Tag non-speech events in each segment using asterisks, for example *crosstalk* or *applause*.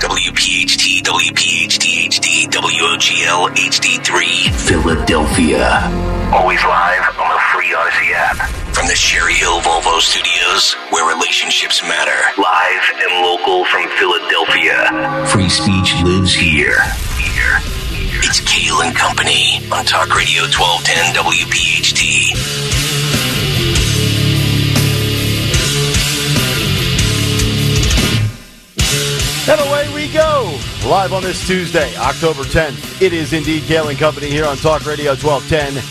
WPHT, WPHT HD, WOGL HD3, Philadelphia. Always live on the free Audacy app. From the Cherry Hill Volvo Studios, where relationships matter. Live and local from Philadelphia. Free speech lives here. Here. It's Kayal and Company on Talk Radio 1210 WPHT. And away we go. Live on this Tuesday, October 10th. It is indeed Kayal and Company here on Talk Radio 1210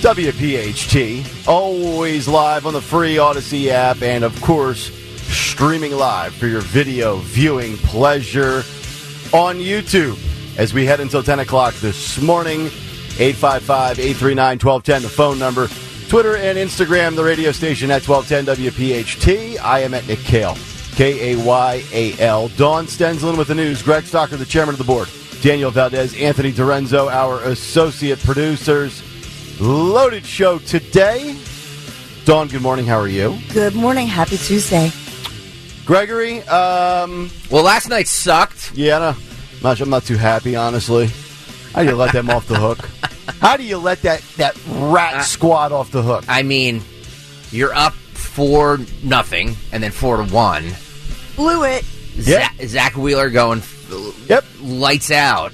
WPHT. Always live on the free Audacy app and, of course, streaming live for your video viewing pleasure on YouTube as we head until 10 o'clock this morning. 855 839 1210, the phone number. Twitter and Instagram, the radio station at 1210 WPHT. I am at Nick Kayal. K A Y A L. Dawn Stensland with the news. Greg Stocker, the chairman of the board. Daniel Valdez, Anthony Dorenzo, our associate producers. Loaded show today. Dawn, good morning. How are you? Good morning. Happy Tuesday. Gregory, um, Well, last night sucked. yeah, no, I'm not, I'm not too happy, honestly. How do you let them off the hook? *laughs* How do you let that, that rat squad off the hook? I mean, you're up four nothing, and then four to one. Blew it. Yeah. Zack, Zack Wheeler going Yep. lights out,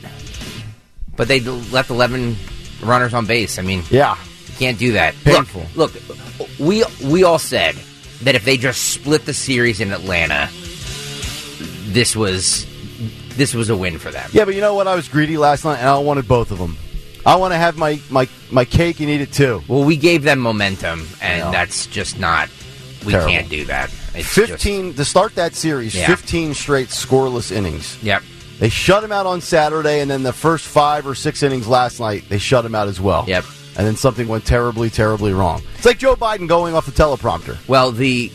but they left eleven runners on base. I mean, Yeah. you can't do that. Painful. Look, look, we we all said that if they just split the series in Atlanta, this was this was a win for them. Yeah, but you know what? I was greedy last night, and I wanted both of them. I want to have my, my, my cake and eat it too. Well, we gave them momentum, and that's just not. We Terrible. can't do that. It's just- 15 to start that series, Yeah. 15 straight scoreless innings. yep. They shut him out on Saturday, and then the first five or six innings last night, they shut him out as well. Yep. And then something went terribly, terribly wrong. It's like Joe Biden going off the teleprompter. Well, the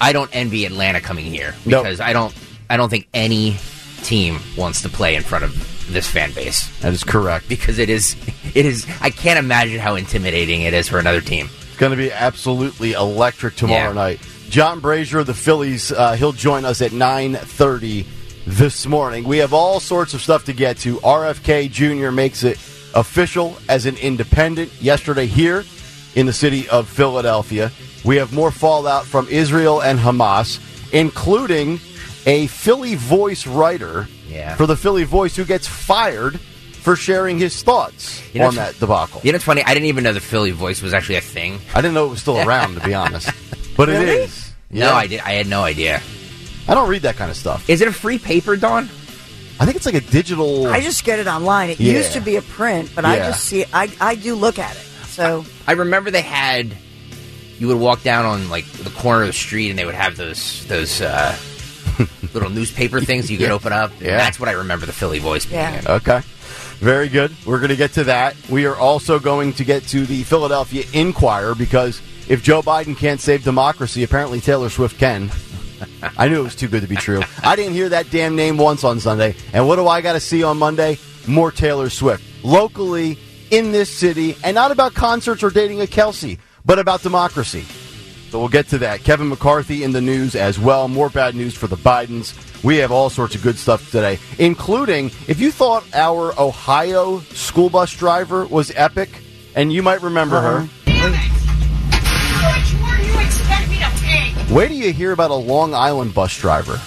I don't envy Atlanta coming here Nope. because I don't I don't think any team wants to play in front of this fan base That is correct. because it is it is I can't imagine how intimidating it is for another team. Going to be absolutely electric tomorrow Yeah. night. John Brazier of the Phillies, uh, he'll join us at 9.30 this morning. We have all sorts of stuff to get to. RFK Jr. makes it official as an independent yesterday here in the city of Philadelphia. We have more fallout from Israel and Hamas, including a Philly Voice writer Yeah. for the Philly Voice who gets fired for sharing his thoughts You know, on that debacle. You know, it's funny. I didn't even know the Philly voice was actually a thing. I didn't know it was still around, to be honest. *laughs* But it Really? is. No, I did. I had no idea. I don't read that kind of stuff. Is it a free paper, Dawn? I think it's like a digital. I just get it online. It Yeah. used to be a print, but I just see. I I do look at it. So I remember they had. You would walk down on like the corner of the street, and they would have those those uh, *laughs* little newspaper things you could Yeah. open up. Yeah. That's what I remember the Philly voice being. Yeah. Okay. Very good. We're going to get to that. We are also going to get to the Philadelphia Inquirer because if Joe Biden can't save democracy, apparently Taylor Swift can. I knew it was too good to be true. I didn't hear that damn name once on Sunday. And what do I got to see on Monday? More Taylor Swift. Locally, in this city, and not about concerts or dating a Kelsey, but about democracy. So we'll get to that. Kevin McCarthy in the news as well. More bad news for the Bidens. We have all sorts of good stuff today, including if you thought our Ohio school bus driver was epic, and you might remember her. To pick? Wait till you hear about a Long Island bus driver,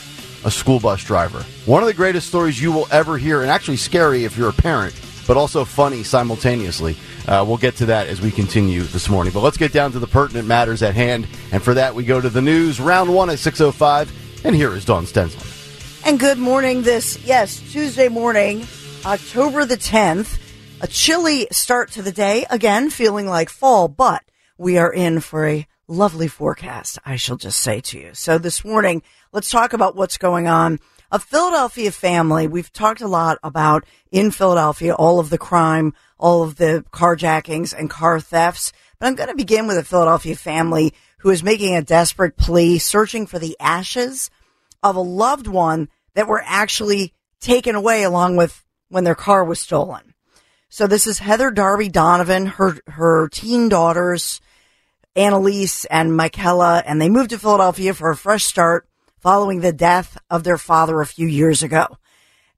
a school bus driver. One of the greatest stories you will ever hear, and actually scary if you're a parent, but also funny simultaneously. Uh, we'll get to that as we continue this morning. But let's get down to the pertinent matters at hand. And for that, we go to the news, round one at 6.05. And here is Dawn Stensland. and good morning. This yes Tuesday morning, October the tenth. A chilly start to the day. Again, feeling like fall, but we are in for a lovely forecast. I shall just say to you. So this morning, let's talk about what's going on. A Philadelphia family. We've talked a lot about in Philadelphia all of the crime, all of the carjackings and car thefts. But I'm going to begin with a Philadelphia family who is making a desperate plea, searching for the ashes of a loved one that were actually taken away along with when their car was stolen. So this is Heather Darby Donovan, her her teen daughters, Annalise and Michaela, and they moved to Philadelphia for a fresh start following the death of their father a few years ago.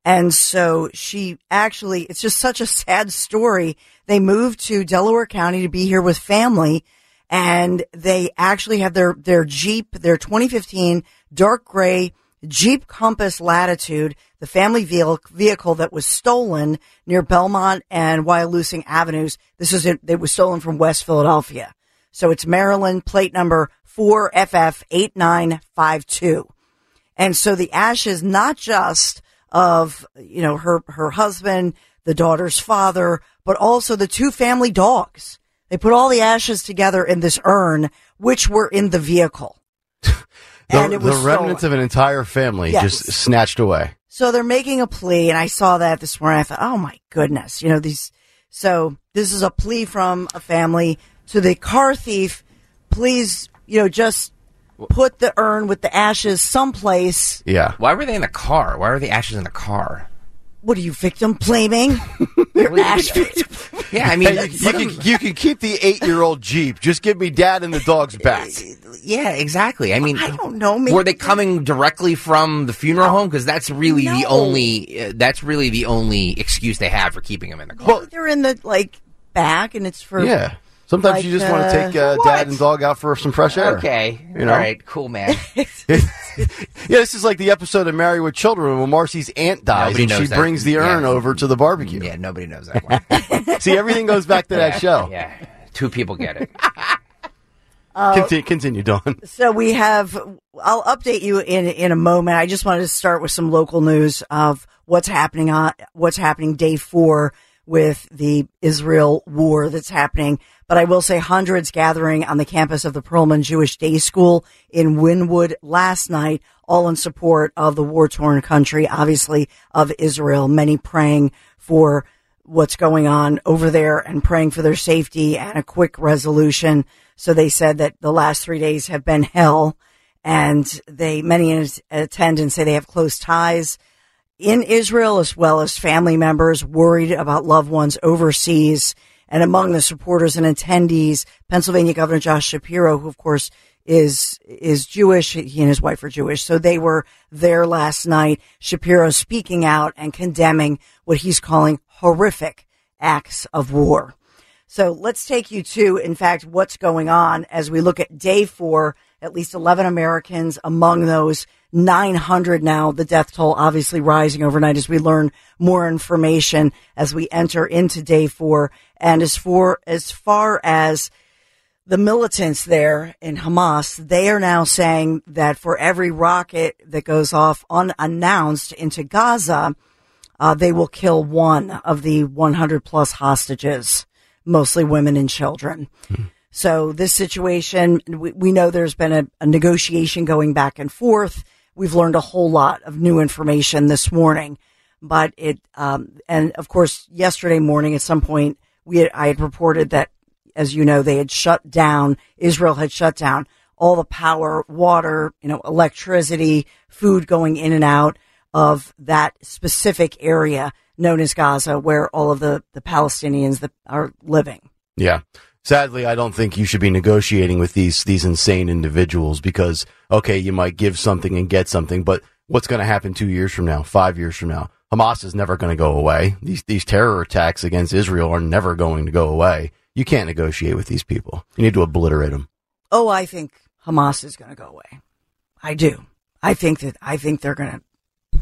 And so she actually, it's just such a sad story. They moved to Delaware County to be here with family and they actually have their, their Jeep, their 2015 dark gray Jeep Compass Latitude, the family vehicle that was stolen near Belmont and Wyalusing Avenues. This is it. It was stolen from West Philadelphia. So it's Maryland plate number 4FF8952. And so the ashes, not just of, you know, her, her husband, the daughter's father, but also the two family dogs. They put all the ashes together in this urn, which were in the vehicle. *laughs* The, the remnants stolen. of an entire family yes. just snatched away. So they're making a plea, and I saw that this morning. I thought, oh my goodness, you know these. So this is a plea from a family to the car thief. Please, you know, just put the urn with the ashes someplace. Yeah. Why were they in the car? Why are the ashes in the car? What are you victim blaming? You're ash victim. Yeah, I mean, hey, you, you, can, you can keep the eight-year-old Jeep. Just give me dad and the dogs back. *laughs* Yeah, exactly. I mean, I don't know. Maybe were they coming directly from the funeral home? Because that's really no. the only. Uh, that's really the only excuse they have for keeping them in the car. Well, they're in the like back, and it's for yeah. Sometimes like, you just uh, want to take uh, dad and dog out for some fresh air. Okay. You know? All right. Cool, man. *laughs* yeah, this is like the episode of Married with Children when Marcy's aunt dies nobody and she that. brings the urn yeah. over to the barbecue. Yeah, nobody knows that one. *laughs* See, everything goes back to yeah, that show. Yeah. Two people get it. *laughs* Uh, continue, continue, Dawn. So we have. I'll update you in in a moment. I just wanted to start with some local news of what's happening on what's happening day four with the Israel war that's happening. But I will say hundreds gathering on the campus of the Perelman Jewish Day School in Wynnewood last night, all in support of the war torn country, obviously of Israel, many praying for what's going on over there and praying for their safety and a quick resolution. So they said that the last three days have been hell and they, many attend and say they have close ties in Israel as well as family members worried about loved ones overseas. And among the supporters and attendees, Pennsylvania Governor Josh Shapiro, who of course is is Jewish. He and his wife are Jewish, so they were there last night. Shapiro speaking out and condemning what he's calling horrific acts of war. So let's take you to, in fact, what's going on as we look at day four. At least 11 Americans among those 900 now. The death toll obviously rising overnight as we learn more information as we enter into day four. And as for, as far as the militants there in Hamas, they are now saying that for every rocket that goes off unannounced into Gaza, uh, they will kill one of the 100 plus hostages, mostly women and children. Mm-hmm. So this situation, we, we know there's been a, a negotiation going back and forth we've learned a whole lot of new information this morning. But it, um, and of course, yesterday morning at some point, we had, I had reported that, as you know, they had shut down, Israel had shut down all the power, water, you know, electricity, food going in and out of that specific area known as Gaza, where all of the, the Palestinians that are living. Yeah. Sadly, I don't think you should be negotiating with these these insane individuals because okay, you might give something and get something, but what's going to happen 2 years from now, 5 years from now? Hamas is never going to go away. These these terror attacks against Israel are never going to go away. You can't negotiate with these people. You need to obliterate them. Oh, I think Hamas is going to go away. I do. I think that I think they're going to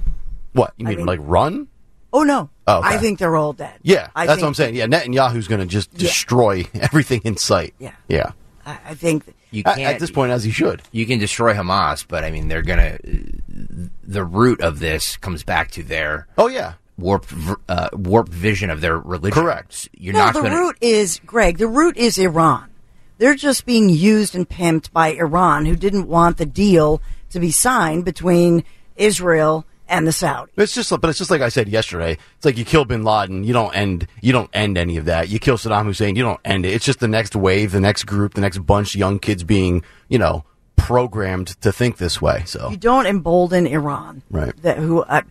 What? You mean, mean like run? Oh no, oh, okay. I think they're all dead. Yeah, I that's what I'm saying. Yeah, Netanyahu's going to just destroy yeah. *laughs* everything in sight. Yeah, yeah. I, I think you can't, at, this point, as he should. You can destroy Hamas, but I mean, they're going to. The root of this comes back to their. Oh yeah. Warped, uh, warped vision of their religion. Correct. You're no, not the gonna... root is Greg. The root is Iran. They're just being used and pimped by Iran, who didn't want the deal to be signed between Israel and the Saudis. It's just, but it's just like I said yesterday. It's like you kill Bin Laden, you don't end, you don't end any of that. You kill Saddam Hussein, you don't end it. It's just the next wave, the next group, the next bunch of young kids being, you know, programmed to think this way. So you don't embolden Iran, right? That who, uh,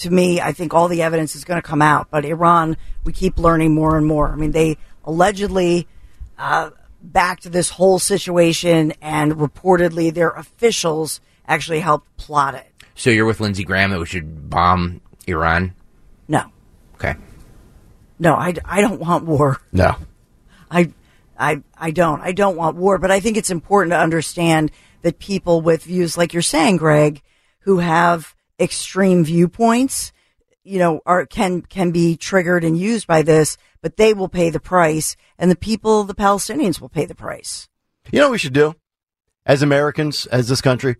to me, I think all the evidence is going to come out. But Iran, we keep learning more and more. I mean, they allegedly. Uh, backed this whole situation and reportedly their officials actually helped plot it. So you're with Lindsey Graham that we should bomb Iran? No, Okay. no, I, I don't want war. No. I, I, I don't. I don't want war, but I think it's important to understand that people with views like you're saying, Greg, who have extreme viewpoints, you know, are can can be triggered and used by this, but they will pay the price, and the people, the Palestinians, will pay the price. You know what we should do as Americans, as this country?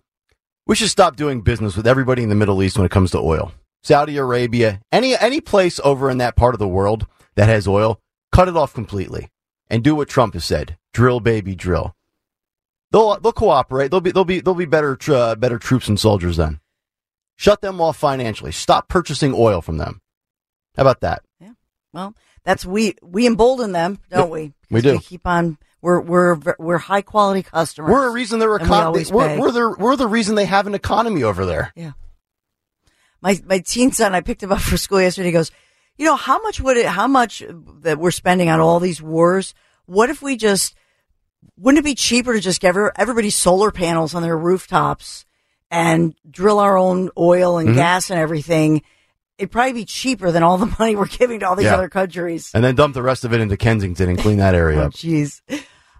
We should stop doing business with everybody in the Middle East when it comes to oil. Saudi Arabia, any any place over in that part of the world that has oil, cut it off completely and do what Trump has said: drill, baby, drill. They'll they'll cooperate. They'll be they'll be they'll be better uh, better troops and soldiers then. Shut them off financially. Stop purchasing oil from them. How about that? Yeah. Well, that's we we embolden them, don't we? we do. keep on. We're we're we're high quality customers. We're a reason they're And we we're, we're the we're the reason they have an economy over there. Yeah. My my teen son, I picked him up for school yesterday. He goes, you know, how much would it? How much that we're spending on all these wars? What if we just? Wouldn't it be cheaper to just every- everybody solar panels on their rooftops and drill our own oil Mm-hmm. and gas and everything? It'd probably be cheaper than all the *laughs* money we're giving to all these Yeah. other countries. And then dump the rest of it into Kensington and clean that area *laughs* Oh, up. jeez.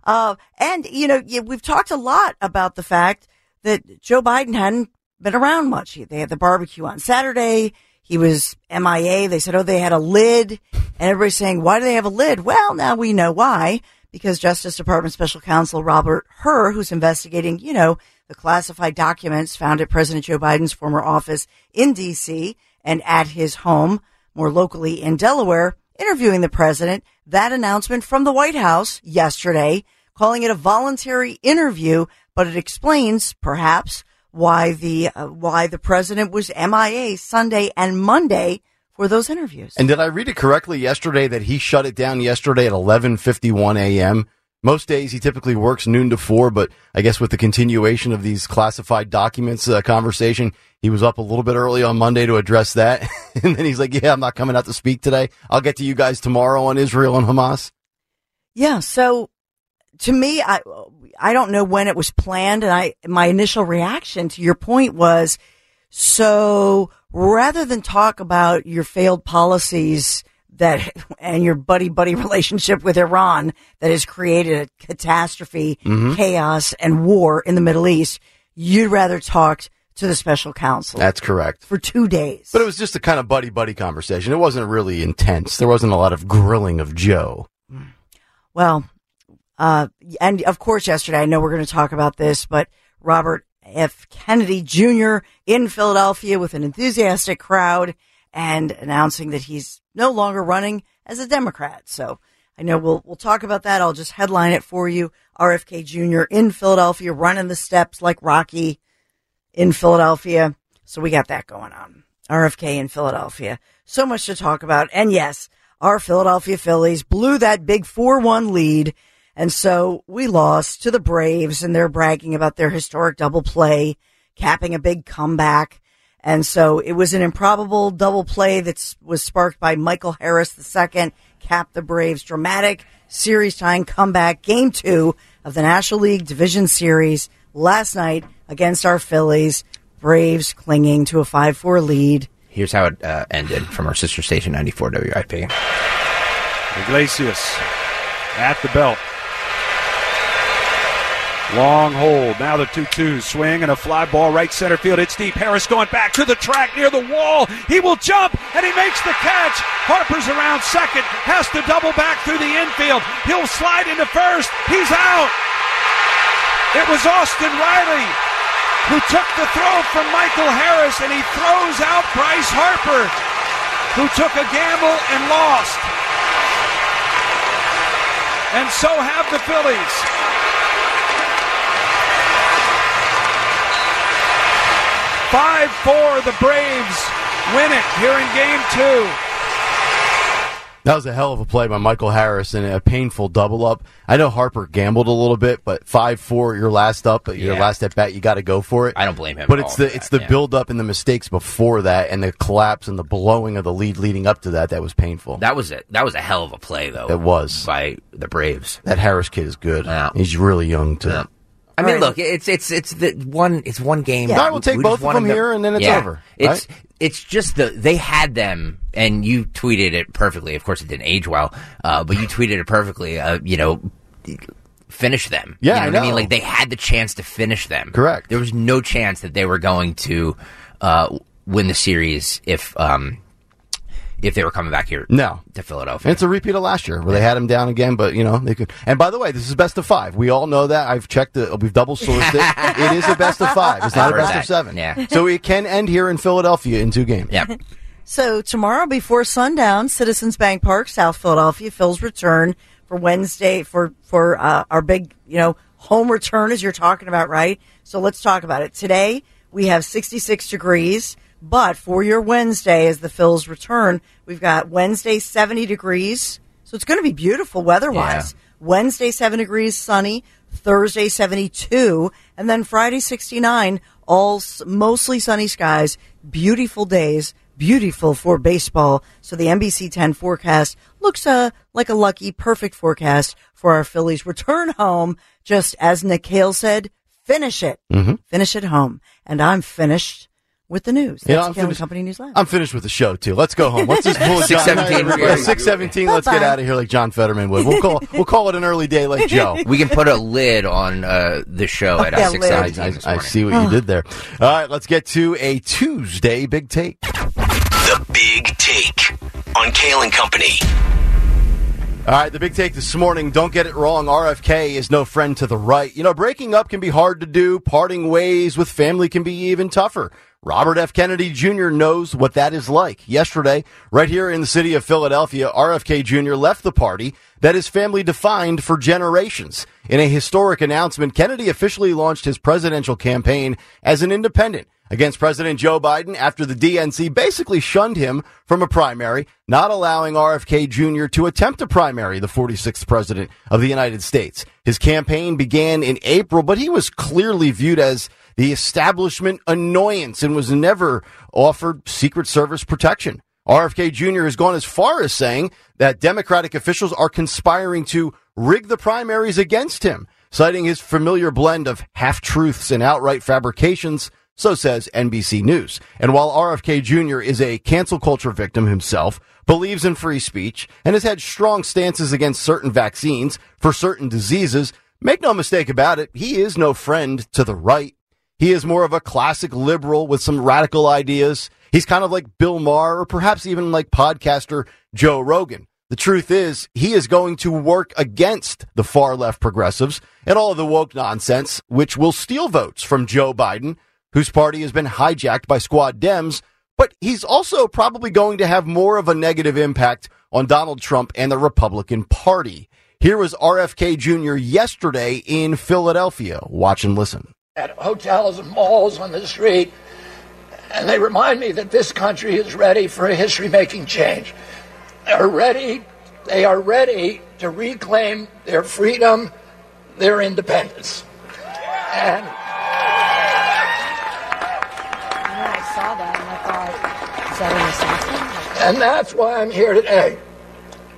Uh, and you know, we've talked a lot about the fact that Joe Biden hadn't been around much. They had the barbecue on Saturday. He was MIA. They said, oh, they had a lid. And everybody's saying, why do they have a lid? Well, now we know why. Because Justice Department Special Counsel Robert Hur, who's investigating, you know, the classified documents found at President Joe Biden's former office in D.C. and at his home, more locally in Delaware, interviewing the president. That announcement from the White House yesterday, calling it a voluntary interview, but it explains, perhaps, why the uh, why the president was MIA Sunday and Monday for those interviews. And did I read it correctly yesterday that he shut it down yesterday at 11:51 a.m.? Most days he typically works noon to 4, but I guess with the continuation of these classified documents uh, conversation, he was up a little bit early on Monday to address that. *laughs* and then he's like, "Yeah, I'm not coming out to speak today. I'll get to you guys tomorrow on Israel and Hamas." Yeah. So to me, I, I don't know when it was planned. And I, my initial reaction to your point was, so rather than talk about your failed policies that, and your buddy buddy relationship with Iran that has created a catastrophe, chaos and war in the Middle East, you'd rather talk to the special counsel That's correct. for two days. But it was just a kind of buddy buddy conversation. It wasn't really intense. There wasn't a lot of grilling of Joe. Well, uh, and of course, yesterday, I know we're going to talk about this, but Robert F. Kennedy Jr. in Philadelphia with an enthusiastic crowd and announcing that he's no longer running as a Democrat. So I know we'll, we'll talk about that. I'll just headline it for you. RFK Jr. in Philadelphia running the steps like Rocky in Philadelphia. So we got that going on. RFK in Philadelphia. So much to talk about. And yes, our Philadelphia Phillies blew that big 4-1 lead. And so we lost to the Braves and they're bragging about their historic double play, capping a big comeback. And so it was an improbable double play that was sparked by Michael Harris II, capped the Braves' dramatic series tying comeback, game two of the National League Division Series last night against our Phillies. Braves clinging to a 5-4 lead. Here's how it uh, ended from our sister station 94 WIP. Iglesias at the belt. Long hold. Now the 2 2 swing and a fly ball right center field. It's deep. Harris going back to the track near the wall. He will jump and he makes the catch. Harper's around second. Has to double back through the infield. He'll slide into first. He's out. It was Austin Riley who took the throw from Michael Harris and he throws out Bryce Harper who took a gamble and lost. And so have the Phillies. Five four, the Braves win it here in game two. That was a hell of a play by Michael Harris and a painful double up. I know Harper gambled a little bit, but five four, your last up, your Yeah. last at bat, you got to go for it. I don't blame him But at it's all the for it's that, the yeah. build up and the mistakes before that, and the collapse and the blowing of the lead leading up to that that was painful. That was it. That was a hell of a play, though. It was. by the Braves. that Harris kid is good. Yeah. He's really young too. I mean, right. look, it's it's it's the one it's one game. Yeah. I will take We both of them here, and then it's Yeah. over, It's right? it's just the they had them, and you tweeted it perfectly. Of course, it didn't age well, uh, but you tweeted it perfectly. Uh, you know, finish them. Yeah, you know I what I mean. Like they had the chance to finish them. Correct. There was no chance that they were going to uh, win the series if um, if they were coming back here. No. to Philadelphia. And it's a repeat of last year where they had him down again, but you know they could. And by the way, this is best of five. We all know that. I've checked it. We've double sourced it. *laughs* it is a best of five. It's not a best that. of seven. Yeah. So it can end here in Philadelphia in two games. yeah. *laughs* So tomorrow before sundown, Citizens Bank Park, South Philadelphia, Phil's return for Wednesday for for uh, our big you know home return as you're talking about, right? So let's talk about it. Today we have 66 degrees, but for your Wednesday as the Phil's return, we've got Wednesday 70 degrees. So it's going to be beautiful weather-wise. Wednesday 7 degrees sunny, Thursday 72, and then Friday 69, all mostly sunny skies, beautiful days, beautiful for baseball. So the NBC 10 forecast looks uh, like a lucky, perfect forecast for our Phillies return home. Just as Nick Kayal said, finish it. Finish it home. And I'm finished with the news. You know, That's I'm Kayal and Company News Live. I'm finished with the show too. Let's go home. Let's just *laughs* pull a John- 6:17, we're good. Six seventeen. Let's get out of here like John Fetterman would. We'll call we'll call it an early day like Joe. *laughs* We can put a lid on uh, the show at Yeah, uh, six lid. I. I, this I morning. see what you did there. All right, let's get to a Tuesday big take. The Big Take on Kayal and Company. All right, the big take this morning. Don't get it wrong. RFK is no friend to the right. You know, breaking up can be hard to do. Parting ways with family can be even tougher. Robert F. Kennedy Jr. knows what that is like. Yesterday, right here in the city of Philadelphia, RFK Jr. left the party that his family defined for generations. In a historic announcement, Kennedy officially launched his presidential campaign as an independent against President Joe Biden after the DNC basically shunned him from a primary, not allowing RFK Jr. to attempt a primary, the 46th president of the United States. His campaign began in April, but he was clearly viewed as the establishment annoyance and was never offered Secret Service protection. RFK Jr. has gone as far as saying that Democratic officials are conspiring to rig the primaries against him, citing his familiar blend of half truths and outright fabrications. So says NBC News. And while RFK Jr. is a cancel culture victim himself, believes in free speech, and has had strong stances against certain vaccines for certain diseases, make no mistake about it, he is no friend to the right. He is more of a classic liberal with some radical ideas. He's kind of like Bill Maher or perhaps even like podcaster Joe Rogan. The truth is, he is going to work against the far left progressives and all of the woke nonsense, which will steal votes from Joe Biden, whose party has been hijacked by squad Dems. But he's also probably going to have more of a negative impact on Donald Trump and the Republican Party. Here was RFK Jr. yesterday in Philadelphia. Watch and listen. At hotels and malls on the street, and they remind me that this country is ready for a history-making change. They're ready. They are ready to reclaim their freedom, their independence, and I saw that and I thought, is that an assassin? and that's why I'm here today.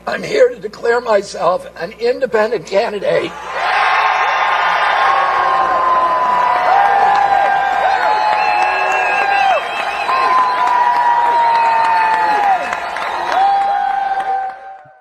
I'm here to declare myself an independent candidate.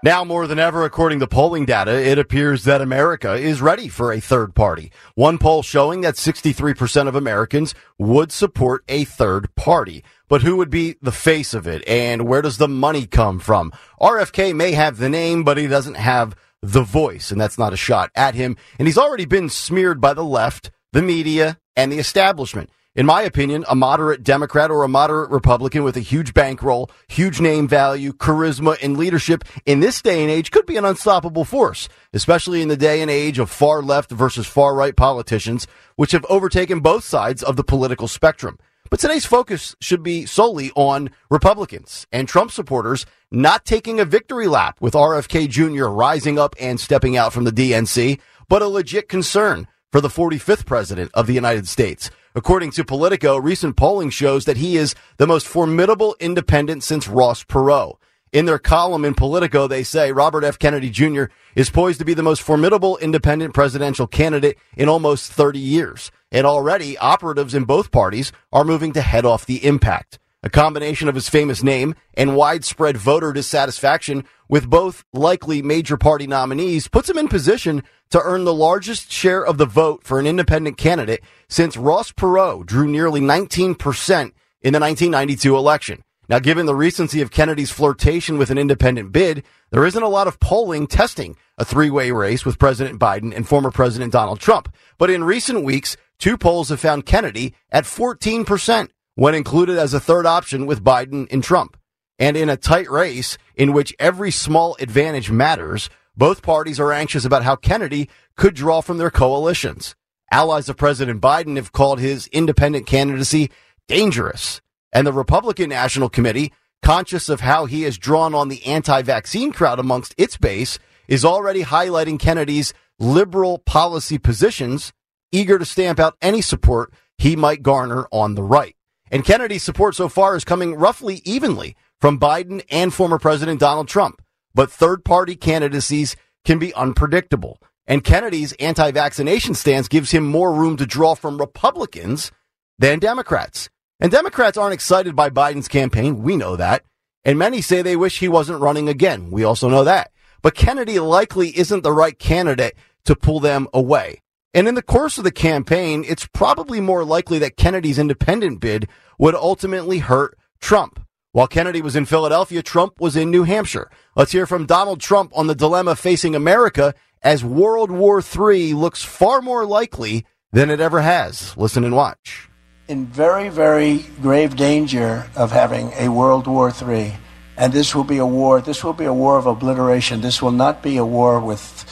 Now more than ever, according to polling data, it appears that America is ready for a third party. One poll showing that 63% of Americans would support a third party. But who would be the face of it and where does the money come from? RFK may have the name, but he doesn't have the voice, and that's not a shot at him. And he's already been smeared by the left, the media, and the establishment. In my opinion, a moderate Democrat or a moderate Republican with a huge bankroll, huge name value, charisma, and leadership in this day and age could be an unstoppable force, especially in the day and age of far left versus far right politicians, which have overtaken both sides of the political spectrum. But today's focus should be solely on Republicans and Trump supporters not taking a victory lap with RFK Jr. rising up and stepping out from the DNC, but a legit concern for the 45th president of the United States. According to Politico, recent polling shows that he is the most formidable independent since Ross Perot. In their column in Politico, they say Robert F. Kennedy Jr. is poised to be the most formidable independent presidential candidate in almost 30 years. And already operatives in both parties are moving to head off the impact. A combination of his famous name and widespread voter dissatisfaction with both likely major party nominees puts him in position to earn the largest share of the vote for an independent candidate since Ross Perot drew nearly 19% in the 1992 election. Now, given the recency of Kennedy's flirtation with an independent bid, there isn't a lot of polling testing a three way race with President Biden and former President Donald Trump. But in recent weeks, two polls have found Kennedy at 14% when included as a third option with Biden and Trump. And in a tight race in which every small advantage matters, both parties are anxious about how Kennedy could draw from their coalitions. Allies of President Biden have called his independent candidacy dangerous and the Republican National Committee, conscious of how he has drawn on the anti vaccine crowd amongst its base, is already highlighting Kennedy's liberal policy positions, eager to stamp out any support he might garner on the right. And Kennedy's support so far is coming roughly evenly from Biden and former President Donald Trump. But third party candidacies can be unpredictable. And Kennedy's anti vaccination stance gives him more room to draw from Republicans than Democrats. And Democrats aren't excited by Biden's campaign. We know that. And many say they wish he wasn't running again. We also know that. But Kennedy likely isn't the right candidate to pull them away. And in the course of the campaign, it's probably more likely that Kennedy's independent bid would ultimately hurt Trump. While Kennedy was in Philadelphia, Trump was in New Hampshire. Let's hear from Donald Trump on the dilemma facing America as World War III looks far more likely than it ever has. Listen and watch in very, very grave danger of having a World War III. And this will be a war, this will be a war of obliteration. This will not be a war with,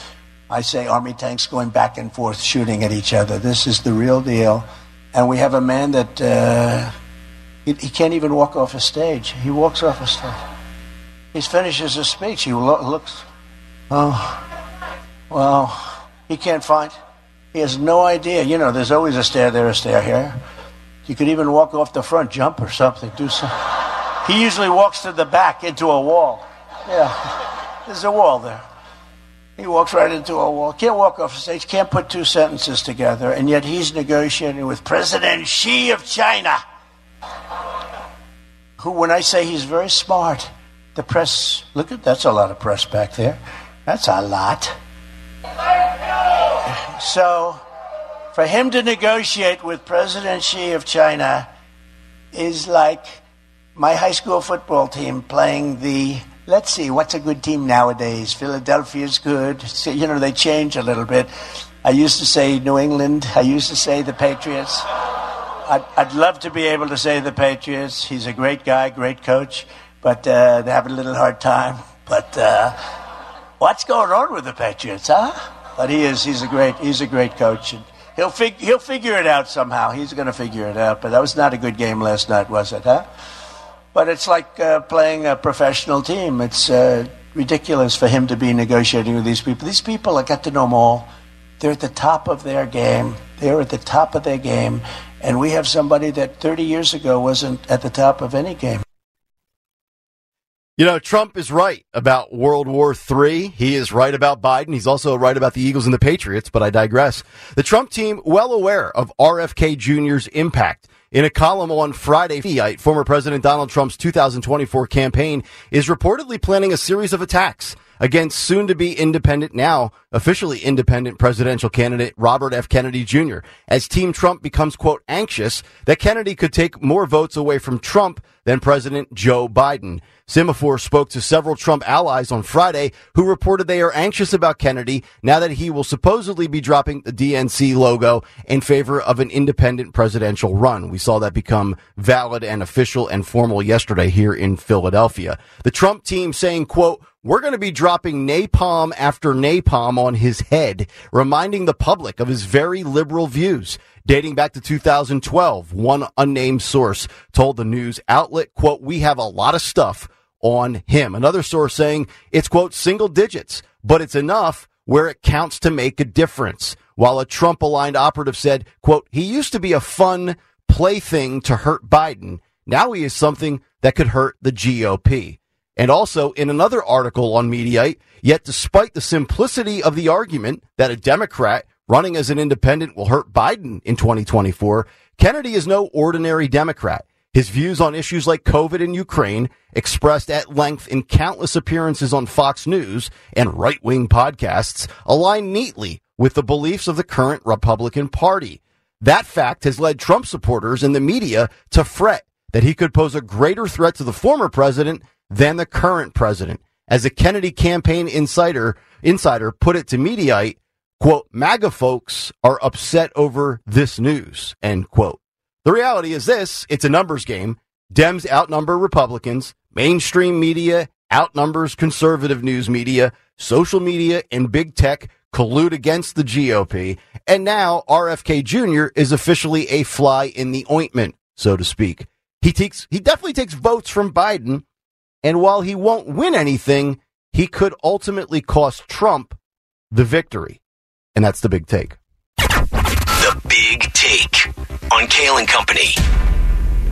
I say, army tanks going back and forth shooting at each other. This is the real deal. And we have a man that uh, he, he, can't even walk off a stage. He walks off a stage. He finishes his speech. He lo- looks, oh, well, he can't find. He has no idea. You know, there's always a stair there, a stair here. You could even walk off the front, jump or something, do something. He usually walks to the back into a wall. Yeah, there's a wall there. He walks right into a wall. Can't walk off the stage, can't put two sentences together, and yet he's negotiating with President Xi of China. Who, when I say he's very smart, the press, look at that's a lot of press back there. That's a lot. So, for him to negotiate with President Xi of China is like my high school football team playing the let's see what's a good team nowadays? Philadelphia's good. So, you know they change a little bit. I used to say new england. I used to say the patriots i'd, I'd love to be able to say the patriots he's a great guy great coach but uh, they have a little hard time but uh, what's going on with the patriots huh but he is he's a great he's a great coach and He'll, fig- he'll figure it out somehow. He's going to figure it out. But that was not a good game last night, was it, huh? But it's like uh, playing a professional team. It's uh, ridiculous for him to be negotiating with these people. These people, I got to know them all. They're at the top of their game. They're at the top of their game. And we have somebody that 30 years ago wasn't at the top of any game. You know, Trump is right about World War III. He is right about Biden. He's also right about the Eagles and the Patriots, but I digress. The Trump team, well aware of RFK Jr.'s impact. In a column on Friday, former President Donald Trump's 2024 campaign is reportedly planning a series of attacks against soon to be independent, now officially independent presidential candidate Robert F. Kennedy Jr. as Team Trump becomes, quote, anxious that Kennedy could take more votes away from Trump than President Joe Biden. Semafor spoke to several Trump allies on Friday who reported they are anxious about Kennedy now that he will supposedly be dropping the DNC logo in favor of an independent presidential run. We saw that become valid and official and formal yesterday here in Philadelphia. The Trump team saying, quote, we're going to be dropping napalm after napalm on his head, reminding the public of his very liberal views. Dating back to 2012, one unnamed source told the news outlet, quote, we have a lot of stuff on him. Another source saying it's, quote, single digits, but it's enough where it counts to make a difference. While a Trump aligned operative said, quote, he used to be a fun plaything to hurt Biden. Now he is something that could hurt the GOP. And also in another article on Mediaite, yet despite the simplicity of the argument that a Democrat running as an independent will hurt Biden in 2024, Kennedy is no ordinary Democrat. His views on issues like COVID and Ukraine, expressed at length in countless appearances on Fox News and right wing podcasts, align neatly with the beliefs of the current Republican Party. That fact has led Trump supporters and the media to fret that he could pose a greater threat to the former president than the current president. As a Kennedy campaign insider, insider put it to Mediaite, quote, MAGA folks are upset over this news, end quote. The reality is this it's a numbers game. Dems outnumber Republicans. Mainstream media outnumbers conservative news media. Social media and big tech collude against the GOP. And now RFK Jr. is officially a fly in the ointment, so to speak. He takes, he definitely takes votes from Biden. And while he won't win anything, he could ultimately cost Trump the victory. And that's the big take. The Big Take on Kayal and Company.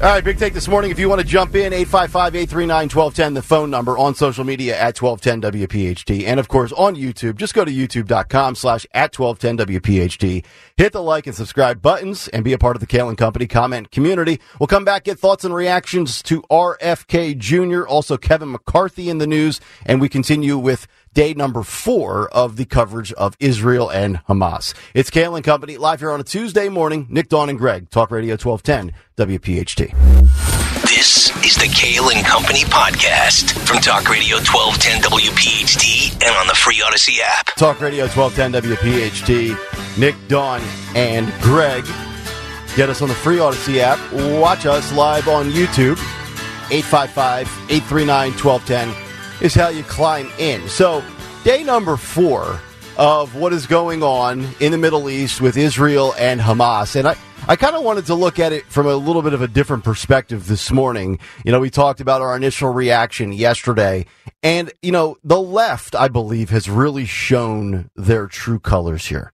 All right, big take this morning. If you want to jump in, 855 839 1210, the phone number on social media at 1210 WPHT. And of course, on YouTube, just go to youtube.com slash at 1210 WPHT. Hit the like and subscribe buttons and be a part of the Kayal and Company comment community. We'll come back, get thoughts and reactions to RFK Jr., also Kevin McCarthy in the news, and we continue with day number four of the coverage of Israel and Hamas. It's Kayal and Company live here on a Tuesday morning. Nick, Dawn, and Greg, Talk Radio 1210, WPHT. This is the Kayal and Company podcast from Talk Radio 1210 WPHT and on the free Audacy app. Talk Radio 1210 WPHT. Nick, Dawn, and Greg. Get us on the free Audacy app. Watch us live on YouTube. 855 839 1210 is how you climb in. So, day number four of what is going on in the Middle East with Israel and Hamas. And I, I kind of wanted to look at it from a little bit of a different perspective this morning. You know, we talked about our initial reaction yesterday. And, you know, the left, I believe, has really shown their true colors here.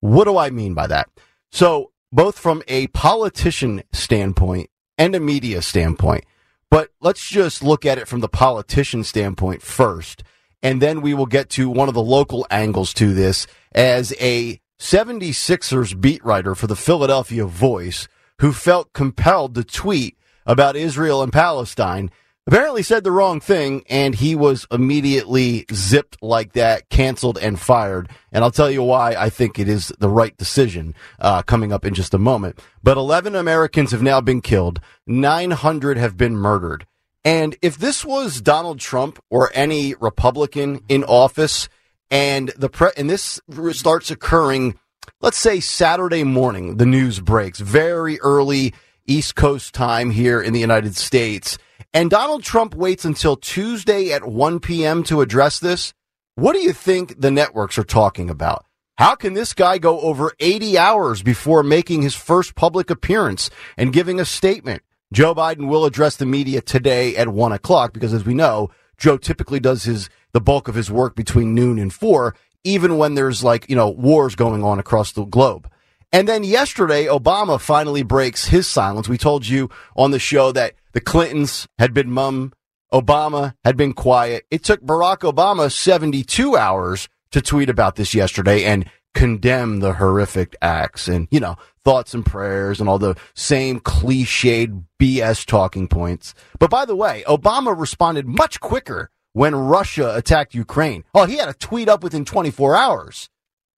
What do I mean by that? So, both from a politician standpoint and a media standpoint, but let's just look at it from the politician standpoint first. And then we will get to one of the local angles to this as a 76ers beat writer for the Philadelphia Voice who felt compelled to tweet about Israel and Palestine apparently said the wrong thing and he was immediately zipped like that, canceled and fired. And I'll tell you why I think it is the right decision uh, coming up in just a moment. But 11 Americans have now been killed, 900 have been murdered. And if this was Donald Trump or any Republican in office, and the pre- and this starts occurring, let's say Saturday morning, the news breaks very early East Coast time here in the United States and Donald Trump waits until Tuesday at 1 p.m. to address this. What do you think the networks are talking about? How can this guy go over 80 hours before making his first public appearance and giving a statement? Joe Biden will address the media today at 1 o'clock because, as we know, Joe typically does his the bulk of his work between noon and 4, even when there's like, you know, wars going on across the globe. And then yesterday, Obama finally breaks his silence. We told you on the show that the Clintons had been mum. Obama had been quiet. It took Barack Obama 72 hours to tweet about this yesterday and condemn the horrific acts and, you know, thoughts and prayers and all the same cliched BS talking points. But by the way, Obama responded much quicker when Russia attacked Ukraine. Oh, he had a tweet up within 24 hours.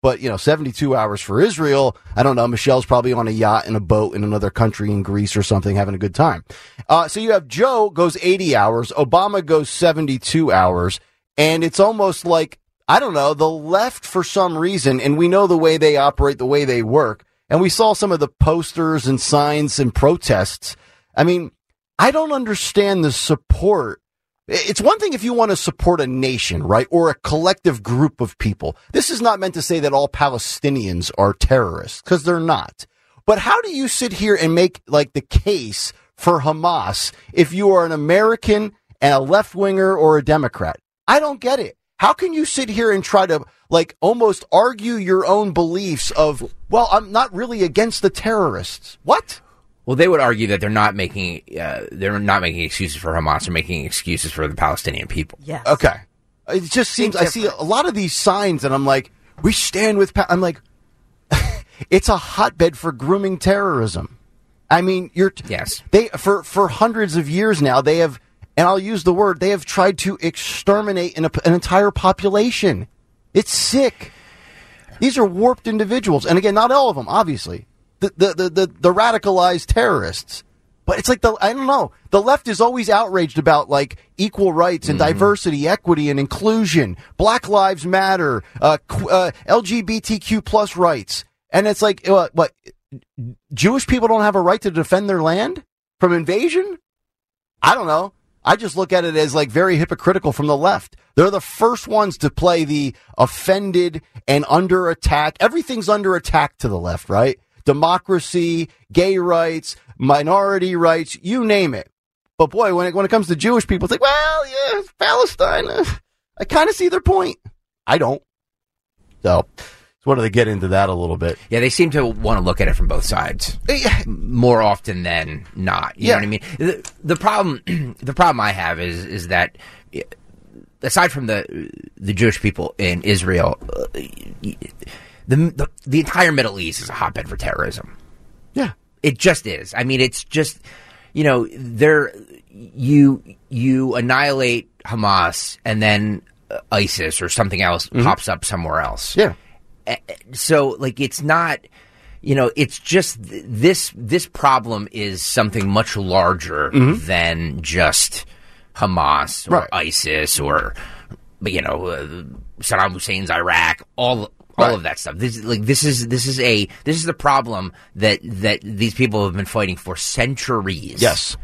But, you know, 72 hours for Israel. I don't know. Michelle's probably on a yacht in a boat in another country in Greece or something having a good time. Uh, so you have Joe goes 80 hours. Obama goes 72 hours. And it's almost like, I don't know, the left for some reason, and we know the way they operate, the way they work. And we saw some of the posters and signs and protests. I mean, I don't understand the support it's one thing if you want to support a nation, right? Or a collective group of people. This is not meant to say that all Palestinians are terrorists, because they're not. But how do you sit here and make like the case for Hamas if you are an American and a left winger or a Democrat? I don't get it. How can you sit here and try to like almost argue your own beliefs of, well, I'm not really against the terrorists? What? Well, they would argue that they're not making uh, they're not making excuses for Hamas; they're making excuses for the Palestinian people. Yes. Okay. It just seems I see a lot of these signs, and I'm like, we stand with. Pa-. I'm like, *laughs* it's a hotbed for grooming terrorism. I mean, you're Yes. They for for hundreds of years now they have, and I'll use the word they have tried to exterminate an, an entire population. It's sick. These are warped individuals, and again, not all of them, obviously. The the the the, the radicalized terrorists. But it's like the I don't know. The left is always outraged about like equal rights and diversity, equity and inclusion, Black Lives Matter, uh, qu- uh, LGBTQ plus rights, and it's like uh, what Jewish people don't have a right to defend their land from invasion? I don't know. I just look at it as like very hypocritical from the left. They're the first ones to play the offended and under attack. Everything's under attack to the left, right? Democracy, gay rights, minority rights, you name it. But boy, when it, when it comes to Jewish people, it's like, well, yeah, Palestine. Uh, I kind of see their point. I don't. So, just wanted to get into that a little bit. Yeah, they seem to want to look at it from both sides more often than not. You Yeah. know what I mean? The, the problem, *clears throat* the problem I have is is that aside from the the Jewish people in Israel, uh, the, the the entire Middle East is a hotbed for terrorism. Yeah. It just is. I mean, it's just you know, there you you annihilate Hamas and then uh, ISIS or something else pops up somewhere else Yeah. so like it's not you know it's just th- this this problem is something much larger than just Hamas or Right. ISIS or you know uh, Saddam Hussein's Iraq all all Right. of that stuff this is like this is this is a this is the problem that that these people have been fighting for centuries Yes.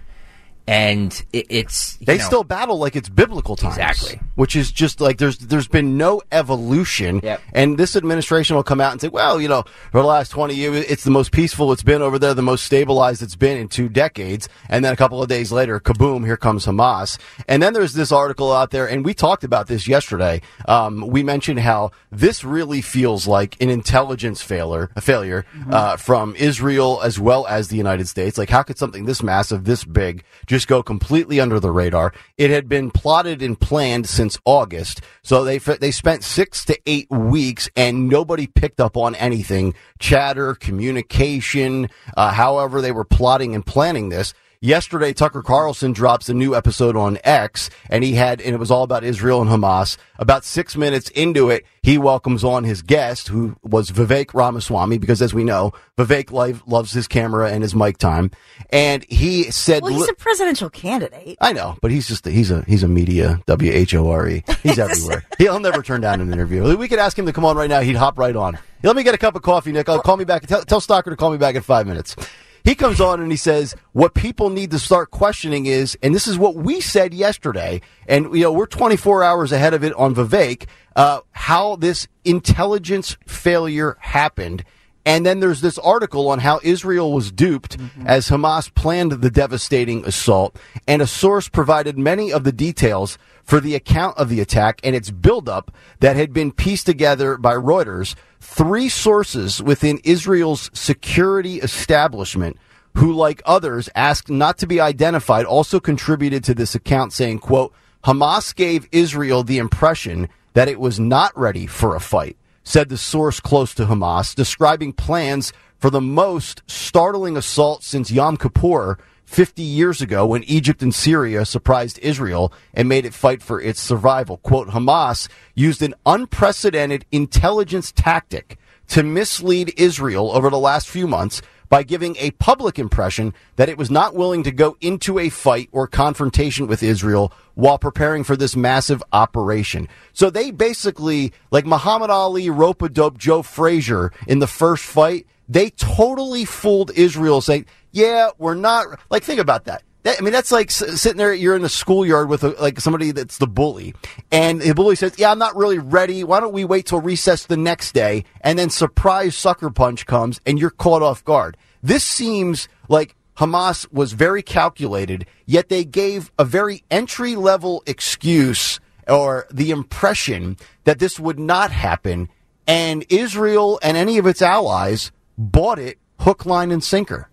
and it, it's you They know, still battle like it's biblical times. Exactly. Which is just like there's there's been no evolution. Yep. And this administration will come out and say, well, you know, for the last 20 years, it's the most peaceful it's been over there, the most stabilized it's been in two decades. And then a couple of days later, kaboom, here comes Hamas. And then there's this article out there, and we talked about this yesterday. Um, we mentioned how this really feels like an intelligence failure, a failure uh, from Israel as well as the United States. Like, how could something this massive, this big, just go completely under the radar? It had been plotted and planned since August, so they they spent six to eight weeks, and nobody picked up on anything. Chatter, communication, uh, however they were plotting and planning this. Yesterday, Tucker Carlson drops a new episode on X, and he had, and it was all about Israel and Hamas. About six minutes into it, he welcomes on his guest, who was Vivek Ramaswamy, because as we know, Vivek live, loves his camera and his mic time. And he said, Well, he's a presidential candidate. I know, but he's just a, he's a he's a media W H O R E. *laughs* He's everywhere. He'll never turn down an interview. We could ask him to come on right now. He'd hop right on. Let me get a cup of coffee, Nick. I'll call me back. Tell, tell Stalker to call me back in five minutes. He comes on and he says, "What people need to start questioning is, and this is what we said yesterday, and you know we're 24 hours ahead of it on Vivek, uh, how this intelligence failure happened." And then there's this article on how Israel was duped as Hamas planned the devastating assault. And a source provided many of the details for the account of the attack and its buildup that had been pieced together by Reuters. Three sources within Israel's security establishment who, like others, asked not to be identified, also contributed to this account saying, quote, Hamas gave Israel the impression that it was not ready for a fight said the source close to Hamas, describing plans for the most startling assault since Yom Kippur 50 years ago when Egypt and Syria surprised Israel and made it fight for its survival. Quote, Hamas used an unprecedented intelligence tactic to mislead Israel over the last few months by giving a public impression that it was not willing to go into a fight or confrontation with Israel while preparing for this massive operation. So they basically, like Muhammad Ali, rope a dope Joe Frazier in the first fight, they totally fooled Israel saying, yeah, we're not, like, think about that. That, I mean, that's like s- sitting there. You're in the schoolyard with a, like somebody that's the bully, and the bully says, "Yeah, I'm not really ready. Why don't we wait till recess the next day?" And then surprise sucker punch comes, and you're caught off guard. This seems like Hamas was very calculated, yet they gave a very entry level excuse or the impression that this would not happen, and Israel and any of its allies bought it hook, line, and sinker.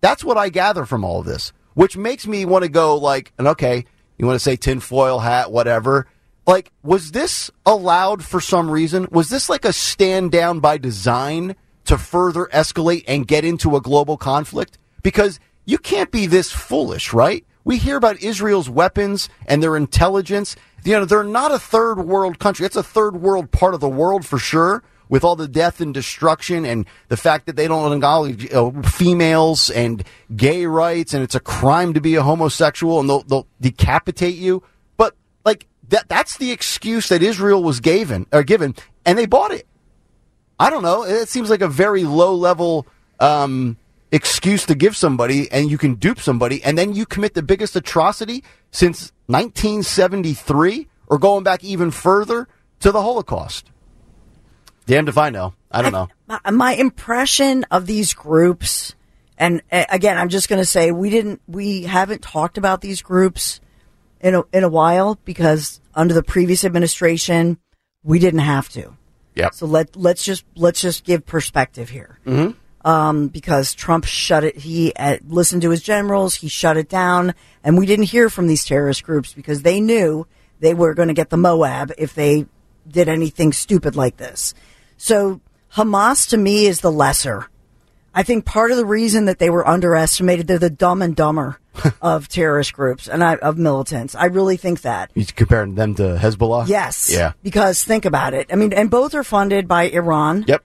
That's what I gather from all of this, which makes me want to go like, and okay, you want to say tinfoil hat, whatever. Like, was this allowed for some reason? Was this like a stand down by design to further escalate and get into a global conflict? Because you can't be this foolish, right? We hear about Israel's weapons and their intelligence. You know, they're not a third world country. It's a third world part of the world for sure, with all the death and destruction and the fact that they don't acknowledge uh, females and gay rights and it's a crime to be a homosexual and they'll, they'll decapitate you. But like that, that's the excuse that Israel was given or given and they bought it. I don't know. It seems like a very low level, um, excuse to give somebody and you can dupe somebody and then you commit the biggest atrocity since 1973 or going back even further to the Holocaust. Damned if I know. I don't know. My, my impression of these groups, and again, I'm just going to say we didn't, we haven't talked about these groups in a, in a while because under the previous administration, we didn't have to. Yep. So let let's just let's just give perspective here. Mm-hmm. Um, because Trump shut it. He uh, listened to his generals. He shut it down, and we didn't hear from these terrorist groups because they knew they were going to get the Moab if they did anything stupid like this. So Hamas to me is the lesser. I think part of the reason that they were underestimated, they're the dumb and dumber *laughs* of terrorist groups and I, of militants. I really think that. You comparing them to Hezbollah? Yes. Yeah. Because think about it. I mean, and both are funded by Iran. Yep.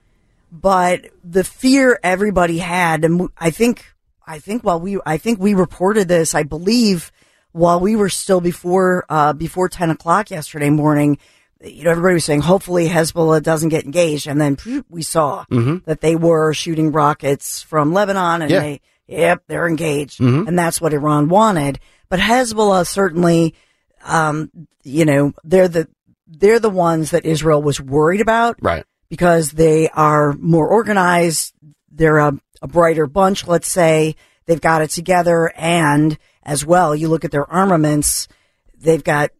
But the fear everybody had, and I think, I think while we, I think we reported this, I believe, while we were still before, uh, before 10 o'clock yesterday morning, you know, everybody was saying, hopefully Hezbollah doesn't get engaged. And then we saw that they were shooting rockets from Lebanon and Yeah. they, yep, they're engaged. And that's what Iran wanted. But Hezbollah certainly, um, you know, they're the, they're the ones that Israel was worried about Right. because they are more organized. They're a, a brighter bunch, let's say. They've got it together. And as well, you look at their armaments, they've got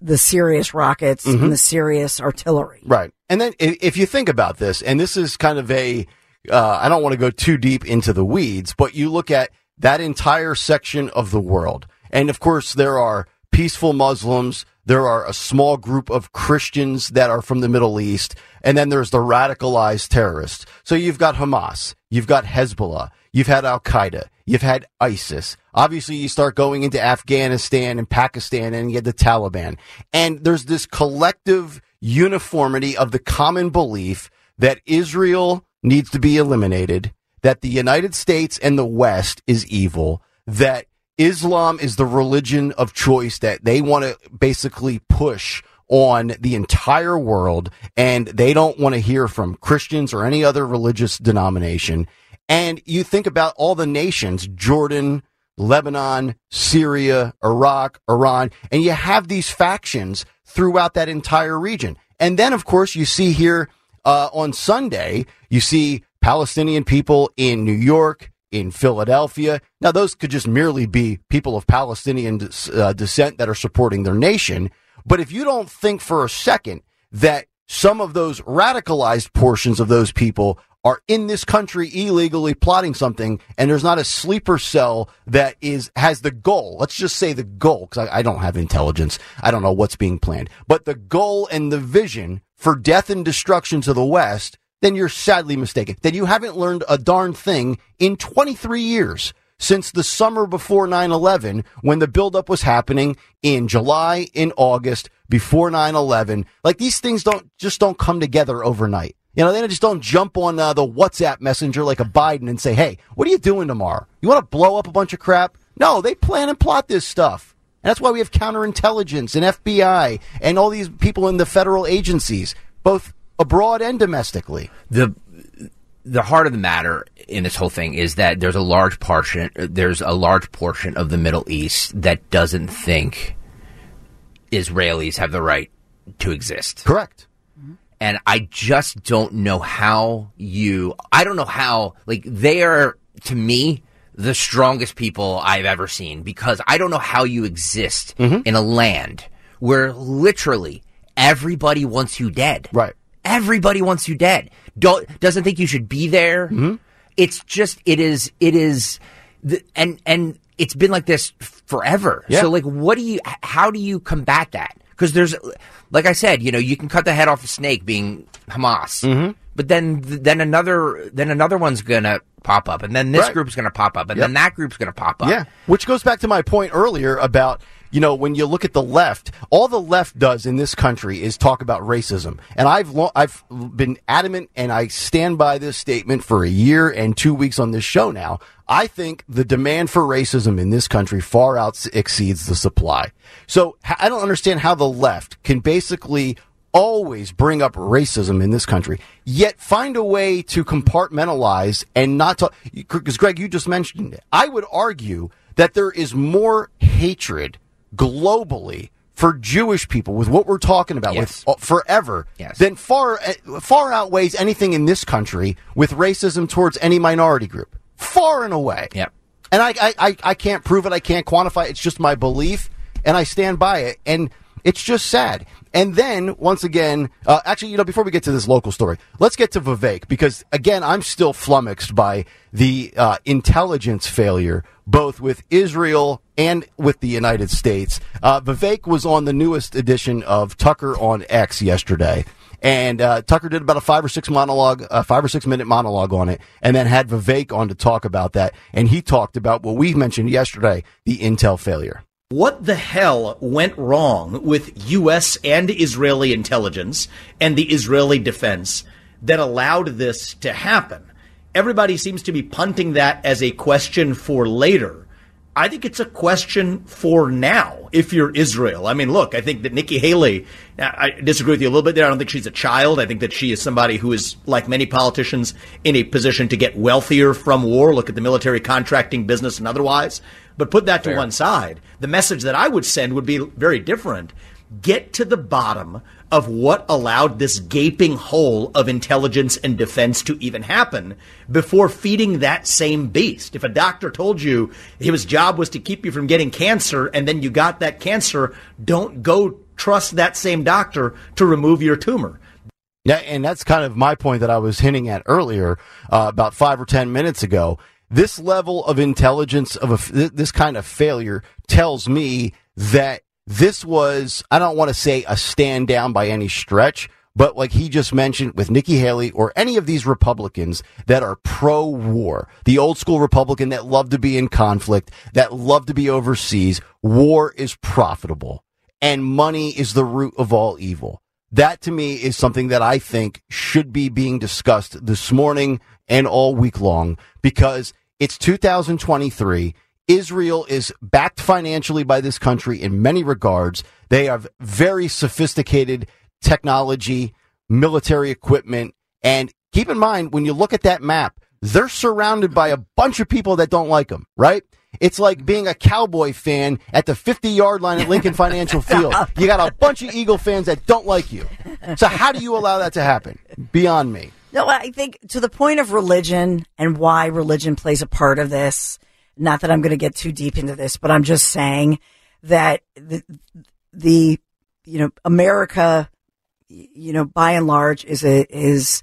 the serious rockets and the serious artillery. Right. And then if you think about this, and this is kind of a, uh, I don't want to go too deep into the weeds, but you look at that entire section of the world. And of course, there are peaceful Muslims. There are a small group of Christians that are from the Middle East. And then there's the radicalized terrorists. So you've got Hamas. You've got Hezbollah. You've had Al Qaeda. You've had ISIS. Obviously, you start going into Afghanistan and Pakistan and you get the Taliban. And there's this collective uniformity of the common belief that Israel needs to be eliminated, that the United States and the West is evil, that Islam is the religion of choice that they want to basically push on the entire world and they don't want to hear from Christians or any other religious denomination. And you think about all the nations, Jordan, Lebanon, Syria, Iraq, Iran, and you have these factions throughout that entire region. And then, of course, you see here uh, on Sunday, you see Palestinian people in New York, in Philadelphia. Now, those could just merely be people of Palestinian uh, descent that are supporting their nation. But if you don't think for a second that some of those radicalized portions of those people are in this country illegally plotting something and there's not a sleeper cell that is has the goal. Let's just say the goal because I, I don't have intelligence. I don't know what's being planned. But the goal and the vision for death and destruction to the west then you're sadly mistaken. Then you haven't learned a darn thing in 23 years since the summer before 9-11 when the buildup was happening in july in august before 9-11 like these things don't just don't come together overnight you know, they just don't jump on uh, the WhatsApp messenger like a Biden and say, hey, what are you doing tomorrow? You want to blow up a bunch of crap? No, they plan and plot this stuff. And that's why we have counterintelligence and FBI and all these people in the federal agencies, both abroad and domestically. the the heart of the matter in this whole thing is that there's a large portion there's a large portion of the Middle East that doesn't think Israelis have the right to exist. Correct. And I just don't know how you I don't know how like they are to me the strongest people I've ever seen because I don't know how you exist mm-hmm. in a land where literally everybody wants you dead. Right. Everybody wants you dead. Don't doesn't think you should be there. Mm-hmm. It's just it is it is the, and and it's been like this forever. Yeah. So like, what do you? How do you combat that? Because there's, like I said, you know, you can cut the head off a snake being Hamas, Mm-hmm. but then then another then another one's gonna pop up, and then this Right. group's gonna pop up, and Yep. then that group's gonna pop up. Yeah, which goes back to my point earlier about you know when you look at the left, all the left does in this country is talk about racism, and I've lo- I've been adamant and I stand by this statement for a year and two weeks on this show now. I think the demand for racism in this country far out exceeds the supply. So I don't understand how the left can basically always bring up racism in this country, yet find a way to compartmentalize and not talk. Because, Greg, you just mentioned it. I would argue that there is more hatred globally for Jewish people with what we're talking about Yes. with uh, forever Yes. than far uh, far outweighs anything in this country with racism towards any minority group. Far and away. Yep. And I, I, I, I can't prove it. I can't quantify it. It's just my belief, and I stand by it. And it's just sad. And then, once again, uh, actually, you know, before we get to this local story, let's get to Vivek, because, again, I'm still flummoxed by the uh, intelligence failure, both with Israel and with the United States. Uh, Vivek was on the newest edition of Tucker on X yesterday. And uh, Tucker did about a five or six monologue, a five or six minute monologue on it, and then had Vivek on to talk about that. And he talked about what we mentioned yesterday, the Intel failure. What the hell went wrong with U.S. and Israeli intelligence and the Israeli defense that allowed this to happen? Everybody seems to be punting that as a question for later. I think it's a question for now if you're Israel. I mean, look, I think that Nikki Haley, I disagree with you a little bit there. I don't think she's a child. I think that she is somebody who is, like many politicians, in a position to get wealthier from war. Look at the military contracting business and otherwise. But put that to one side. The message that I would send would be very different. Get to the bottom of what allowed this gaping hole of intelligence and defense to even happen before feeding that same beast. If a doctor told you his job was to keep you from getting cancer and then you got that cancer, don't go trust that same doctor to remove your tumor. Yeah, and that's kind of my point that I was hinting at earlier, uh, about five or ten minutes ago. This level of intelligence of a this kind of failure tells me that this was, I don't want to say a stand down by any stretch, but like he just mentioned with Nikki Haley or any of these Republicans that are pro war, the old school Republican that love to be in conflict, that love to be overseas, war is profitable and money is the root of all evil. That to me is something that I think should be being discussed this morning and all week long because it's 2023. Israel is backed financially by this country in many regards. They have very sophisticated technology, military equipment, and keep in mind when you look at that map, they're surrounded by a bunch of people that don't like them, right? It's like being a cowboy fan at the 50 yard line at Lincoln Financial *laughs* Field. You got a bunch of Eagle fans that don't like you. So how do you allow that to happen? Beyond me. No, I think to the point of religion and why religion plays a part of this. Not that I'm going to get too deep into this, but I'm just saying that the, the you know America, you know, by and large is a is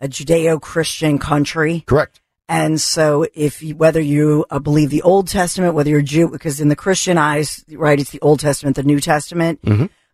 a Judeo-Christian country. Correct. And so, if you, whether you uh, believe the Old Testament, whether you're Jew, because in the Christian eyes, right, it's the Old Testament, the New Testament.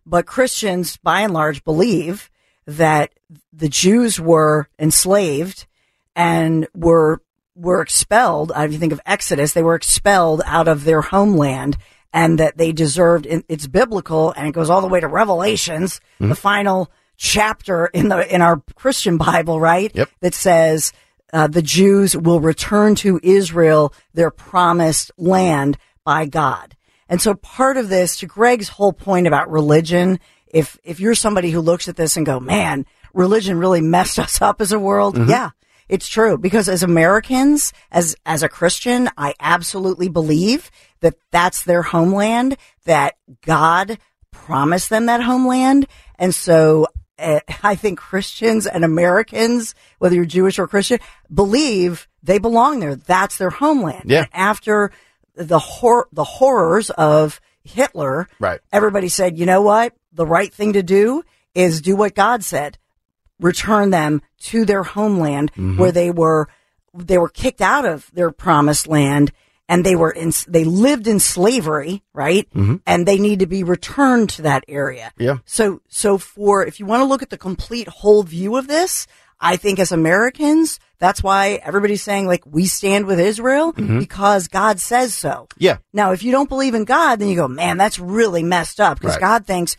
But Christians, by and large, believe that the Jews were enslaved and were were expelled. If you think of Exodus, they were expelled out of their homeland, and that they deserved. It's biblical, and it goes all the way to Revelations, the final chapter in the in our Christian Bible, right? Yep. That says uh, the Jews will return to Israel, their promised land by God. And so part of this, to Greg's whole point about religion, if if you're somebody who looks at this and go, man, religion really messed *laughs* us up as a world, yeah. It's true because as Americans, as as a Christian, I absolutely believe that that's their homeland, that God promised them that homeland, and so uh, *laughs* I think Christians and Americans, whether you're Jewish or Christian, believe they belong there. That's their homeland. Yeah. And after the hor- the horrors of Hitler, Right. everybody said, you know what? The right thing to do is do what God said. Return them to their homeland mm-hmm. where they were they were kicked out of their promised land and they were in, they lived in slavery, right? Mm-hmm. And they need to be returned to that area. Yeah. So, so for, if you want to look at the complete whole view of this, I think as Americans, that's why everybody's saying like we stand with Israel mm-hmm. because God says so. Yeah. Now, if you don't believe in God, then you go, man, that's really messed up because Right. God thinks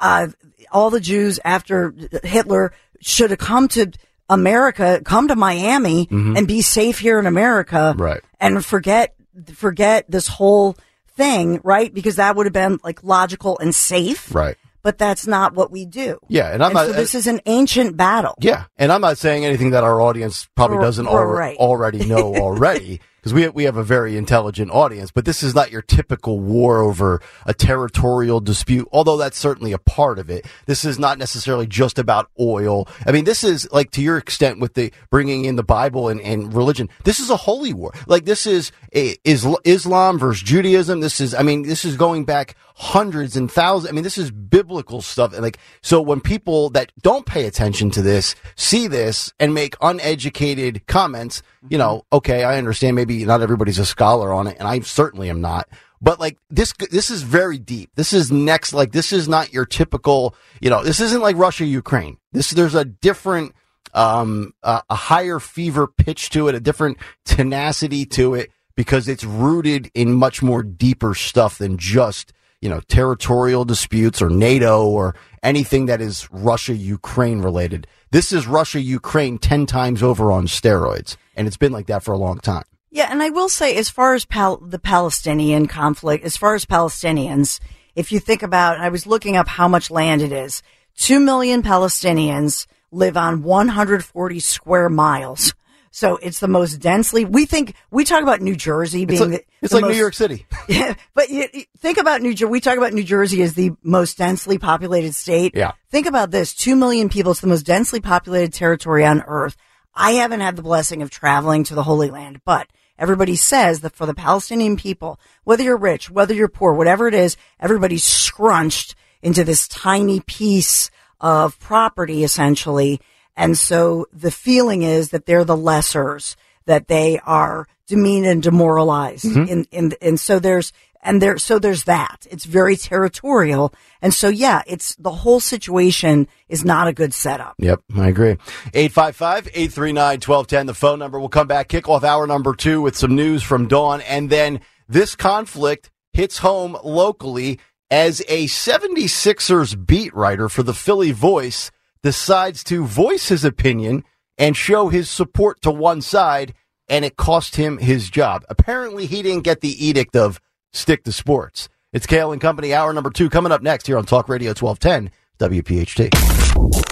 uh, all the Jews after Hitler should have come to America, come to Miami and be safe here in America, Mm-hmm. Right. And forget forget this whole thing, right? Because that would have been like logical and safe, Right. But that's not what we do. Yeah, and I'm And not. so this is an ancient battle. yeah, and I'm not saying anything that our audience probably doesn't al- right. already know *laughs* already, because we we have a very intelligent audience. But this is not your typical war over a territorial dispute, although that's certainly a part of it. This is not necessarily just about oil. I mean, this is like to your extent with the bringing in the Bible and, and religion. This is a holy war. Like this is a, Isl- Islam versus Judaism. This is, I mean, this is going back hundreds and thousands. I mean, this is biblical stuff. And like, so when people that don't pay attention to this see this and make uneducated comments, you know, okay, I understand maybe not everybody's a scholar on it, and I certainly am not. But like this, this is very deep. This is next. Like this is not your typical. You know, this isn't like Russia Ukraine. This there's a different, um, uh, a higher fever pitch to it, a different tenacity to it because it's rooted in much more deeper stuff than just you know territorial disputes or NATO or anything that is Russia Ukraine related. This is Russia Ukraine ten times over on steroids, and it's been like that for a long time. Yeah, and I will say, as far as pal- the Palestinian conflict, as far as Palestinians, if you think about, I was looking up how much land it is. Two million Palestinians live on 140 square miles. So it's the most densely. We think we talk about New Jersey being It's like, the, it's the like New York City. *laughs* Yeah, but you think about New Jersey. We talk about New Jersey as the most densely populated state. Yeah. Think about this: two million people. It's the most densely populated territory on Earth. I haven't had the blessing of traveling to the Holy Land, but everybody says that for the Palestinian people, whether you're rich, whether you're poor, whatever it is, everybody's scrunched into this tiny piece of property, essentially. And so the feeling is that they're the lessers, that they are demeaned and demoralized. Mm-hmm. In, in, and so there's, and there, so there's that. It's very territorial. And so, yeah, it's the whole situation is not a good setup. Yep, I agree. 855-839-1210, the phone number. We'll come back, kick off hour number two with some news from Dawn. And then this conflict hits home locally as a 76ers beat writer for the Philly Voice decides to voice his opinion and show his support to one side, and it cost him his job. Apparently, he didn't get the edict of stick to sports. It's Kayal and Company, hour number two, coming up next here on Talk Radio 1210, WPHT.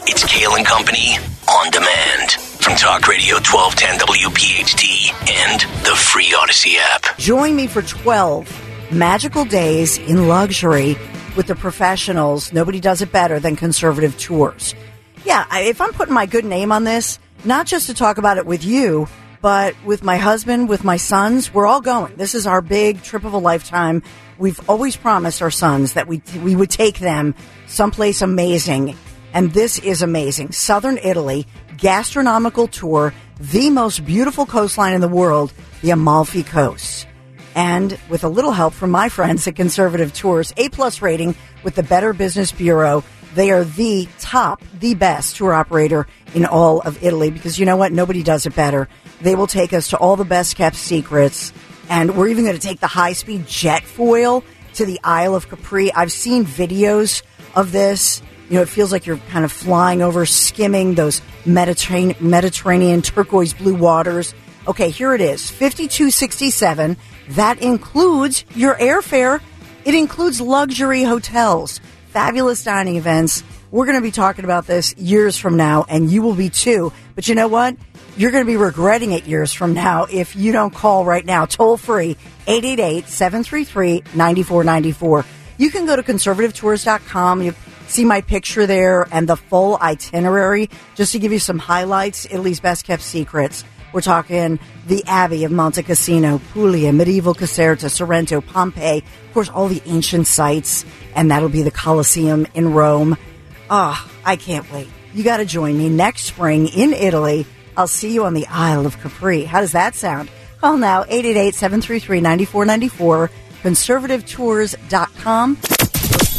It's Kayal and Company on demand from Talk Radio 1210 WPHT and the free Audacy app. Join me for 12 magical days in luxury with the professionals. Nobody does it better than conservative tours. Yeah, I, if I'm putting my good name on this, not just to talk about it with you, but with my husband, with my sons, we're all going. This is our big trip of a lifetime. We've always promised our sons that we we would take them someplace amazing, and this is amazing. Southern Italy gastronomical tour, the most beautiful coastline in the world, the Amalfi Coast and with a little help from my friends at Conservative Tours, A plus rating with the Better Business Bureau. They are the top, the best tour operator in all of Italy because you know what? Nobody does it better. They will take us to all the best kept secrets, and we're even going to take the high speed jet foil to the Isle of Capri. I've seen videos of this. You know, it feels like you're kind of flying over, skimming those Mediterranean, Mediterranean turquoise blue waters. Okay, here it is 5267. That includes your airfare. It includes luxury hotels, fabulous dining events. We're going to be talking about this years from now, and you will be too. But you know what? You're going to be regretting it years from now if you don't call right now. Toll free 888 733 9494. You can go to conservativetours.com. You see my picture there and the full itinerary just to give you some highlights, Italy's best kept secrets. We're talking the Abbey of Monte Cassino, Puglia, medieval Caserta, Sorrento, Pompeii, of course, all the ancient sites, and that'll be the Colosseum in Rome. Ah, I can't wait. You got to join me next spring in Italy. I'll see you on the Isle of Capri. How does that sound? Call now 888-733-9494, conservativetours.com.